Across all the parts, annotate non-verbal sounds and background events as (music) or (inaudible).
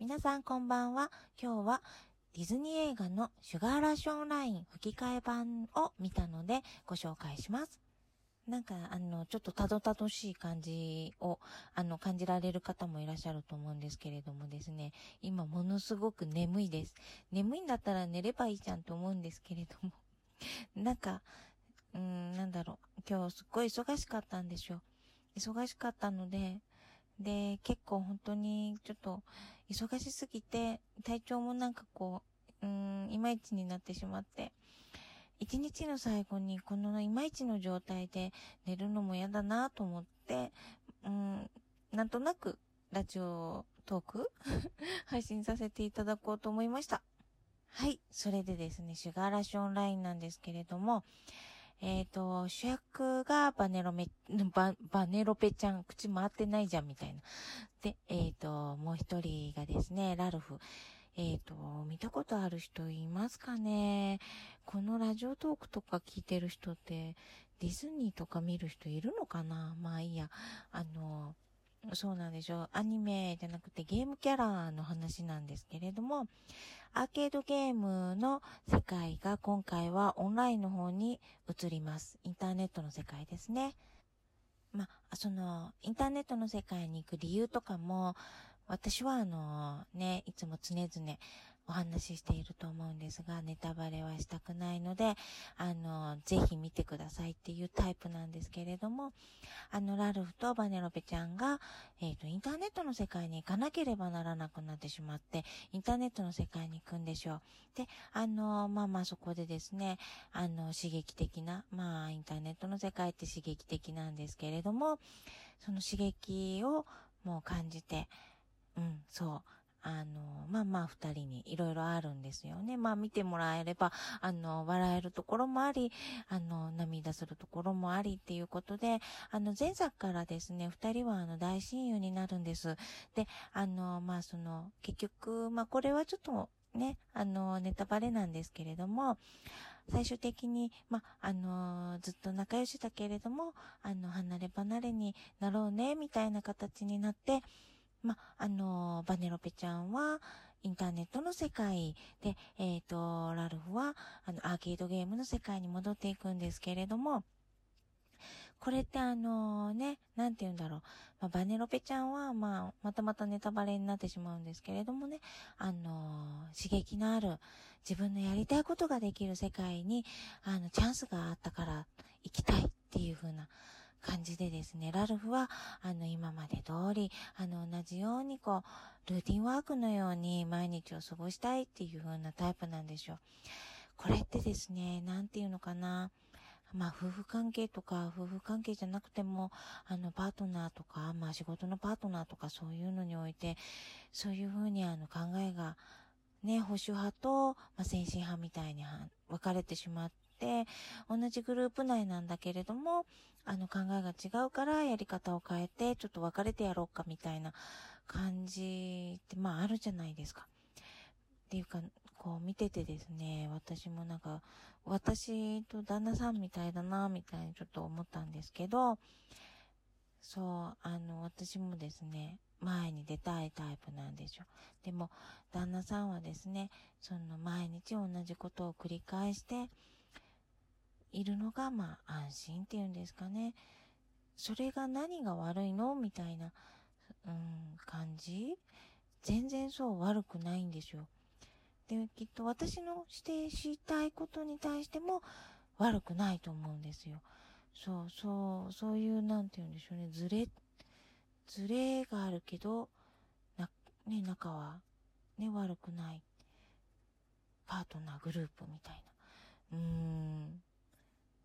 皆さんこんばんは。今日はディズニー映画のシュガーラッシュオンライン吹き替え版を見たのでご紹介します。なんか、あの、ちょっとたどたどしい感じを、あの、感じられる方もいらっしゃると思うんですけれどもですね、今ものすごく眠いです。眠いんだったら寝ればいいじゃんと思うんですけれども、(laughs) なんか、うん、なんだろう、今日すっごい忙しかったんでしょ。忙しかったので、で、結構本当にちょっと忙しすぎて、体調もなんかこう、うーん、いまいちになってしまって、一日の最後にこのいまいちの状態で寝るのも嫌だなと思って、うん、なんとなくラジオトーク (laughs) 配信させていただこうと思いました。はい。それでですね、シュガーラッシュオンラインなんですけれども、えっ、ー、と、主役がバネロメ、(laughs) バ、バネロペちゃん、口回ってないじゃん、みたいな。で、えっ、ー、と、もう一人がですね、ラルフ。えっ、ー、と、見たことある人いますかね？このラジオトークとか聞いてる人って、ディズニーとか見る人いるのかな？まあいいや。あの、そうなんでしょう。アニメじゃなくてゲームキャラの話なんですけれども、アーケードゲームの世界が今回はオンラインの方に移ります。インターネットの世界ですね。まあ、その、インターネットの世界に行く理由とかも、私はあの、ね、いつも常々お話ししていると思うんですが、ネタバレはしたくないので、あの、ぜひ見てくださいっていうタイプなんですけれども、あの、ラルフとバネロペちゃんが、えっ、ー、と、インターネットの世界に行かなければならなくなってしまって、インターネットの世界に行くんでしょう。で、あの、まあまあそこでですね、あの、刺激的な、まあ、インターネットの世界って刺激的なんですけれども、その刺激をもう感じて、うん、そう。あの、まあまあ二人にいろいろあるんですよね。まあ見てもらえれば、あの、笑えるところもあり、あの、涙するところもありっていうことで、あの、前作からですね、二人はあの、大親友になるんです。で、あの、まあその、結局、まあこれはちょっと、ね、あの、ネタバレなんですけれども、最終的に、ま、あの、ずっと仲良しだけれども、あの、離れ離れになろうね、みたいな形になって、ま、あの、バネロペちゃんは、インターネットの世界で、えっ、ー、と、ラルフは、あの、アーケードゲームの世界に戻っていくんですけれども、これってあのね、なんて言うんだろう。まあ、バネロペちゃんは、まあ、またまたネタバレになってしまうんですけれどもね、あの刺激のある、自分のやりたいことができる世界に、あの、チャンスがあったから行きたいっていう風な、感じでですね、ラルフは、あの、今まで通り、あの、同じようにこう、ルーティンワークのように毎日を過ごしたいっていう風なタイプなんでしょう。これってですね、なんていうのかな。まあ、夫婦関係とか、夫婦関係じゃなくても、あの、パートナーとか、まあ、仕事のパートナーとか、そういうのにおいて、そういうふうに、あの、考えが、ね、保守派と、まあ、先進派みたいに分かれてしまって、同じグループ内なんだけれども、あの考えが違うからやり方を変えて、ちょっと別れてやろうかみたいな感じって、まああるじゃないですか。っていうか、こう見ててですね、私もなんか、私と旦那さんみたいだな、みたいにちょっと思ったんですけど、そう、あの、私もですね、前に出たいタイプなんでしょ。でも、旦那さんはですね、その毎日同じことを繰り返して、いるのが、まあ、安心っていうんですかね。それが何が悪いの？みたいな、うん、感じ全然そう悪くないんですよ。で、きっと私のしてしたいことに対しても悪くないと思うんですよ。そうそう、そういう、なんて言うんでしょうね、ずれ、ずれがあるけど、な、ね、仲は、ね、悪くない。パートナーグループみたいな。うーん。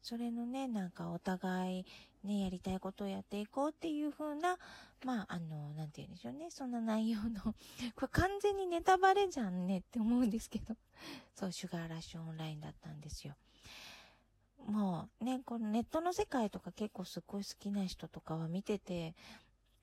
それのね、なんかお互いね、やりたいことをやっていこうっていう風な、まあ、あの、なんて言うんでしょうね。そんな内容の (laughs) これ完全にネタバレじゃんねって思うんですけど。(laughs) そう、シュガーラッシュオンラインだったんですよ。もうね、このネットの世界とか結構すっごい好きな人とかは見てて、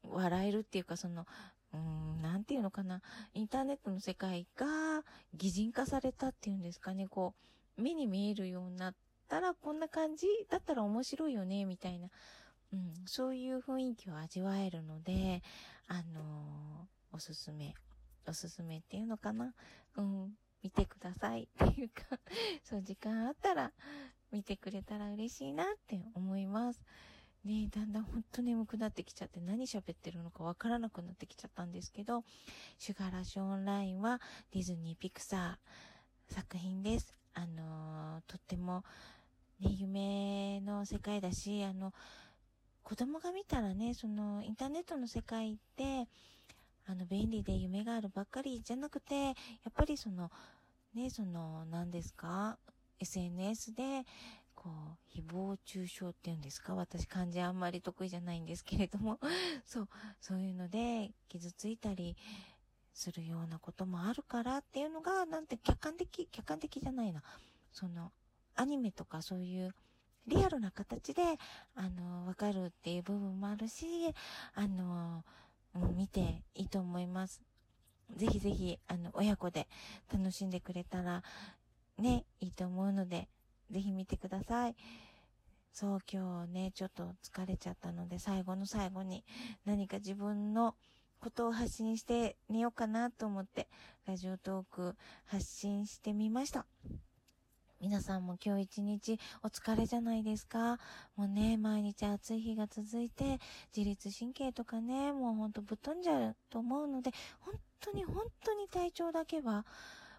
笑えるっていうか、その、うーん、なんていうのかな。インターネットの世界が擬人化されたっていうんですかね。こう、目に見えるようになっ、ったらこんな感じ？だったら面白いよね、みたいな。うん、そういう雰囲気を味わえるので、あのー、おすすめおすすめっていうのかな？うん、見てくださいっていうか (laughs) そう、時間あったら見てくれたら嬉しいなって思います。ねえだんだんほんと眠くなってきちゃって何喋ってるのかわからなくなってきちゃったんですけど、シュガーラッシュオンラインはディズニーピクサー作品です。あのー、とっても、ね、夢の世界だし、あの、子供が見たらね、その、インターネットの世界って、あの、便利で夢があるばっかりじゃなくて、やっぱりその、ね、その、何ですか ?SNS で、こう、誹謗中傷っていうんですか私漢字あんまり得意じゃないんですけれども、(laughs) そう、そういうので傷ついたりするようなこともあるからっていうのが、なんて客観的、客観的じゃないな。その、アニメとかそういうリアルな形で、あの、わかるっていう部分もあるし、あの、うん、見ていいと思います。ぜひぜひ、あの、親子で楽しんでくれたら、ね、いいと思うので、ぜひ見てください。そう、今日ね、ちょっと疲れちゃったので、最後の最後に何か自分のことを発信してみようかなと思って、ラジオトーク発信してみました。皆さんも今日一日お疲れじゃないですか。もうね、毎日暑い日が続いて、自律神経とかね、もうほんとぶっ飛んじゃうと思うので、本当に本当に体調だけは、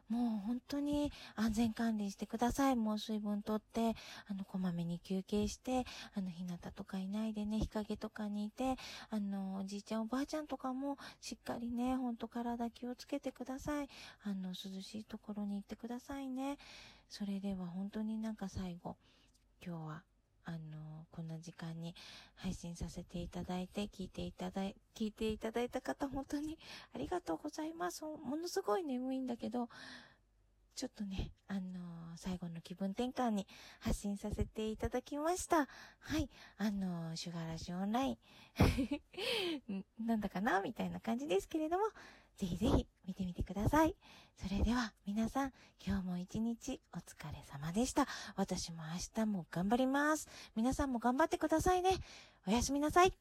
もう本当に安全管理してください。もう水分とって、あの、こまめに休憩して、あの、日向とかいないでね、日陰とかにいて、あの、おじいちゃんおばあちゃんとかもしっかりね、ほんと体気をつけてください。あの、涼しいところに行ってくださいね。それでは本当になんか最後、今日はあの、こんな時間に配信させていただいて、聞いていただい、聞いていただいた方、本当にありがとうございます。ものすごい眠いんだけど、ちょっとね、あのー、最後の気分転換に発信させていただきました。はい。あのー、シュガーラッシオンライン (laughs) なんだかなみたいな感じですけれども、ぜひぜひ見てみてください。それでは皆さん、今日も一日お疲れ様でした。私も明日も頑張ります。皆さんも頑張ってくださいね。おやすみなさい。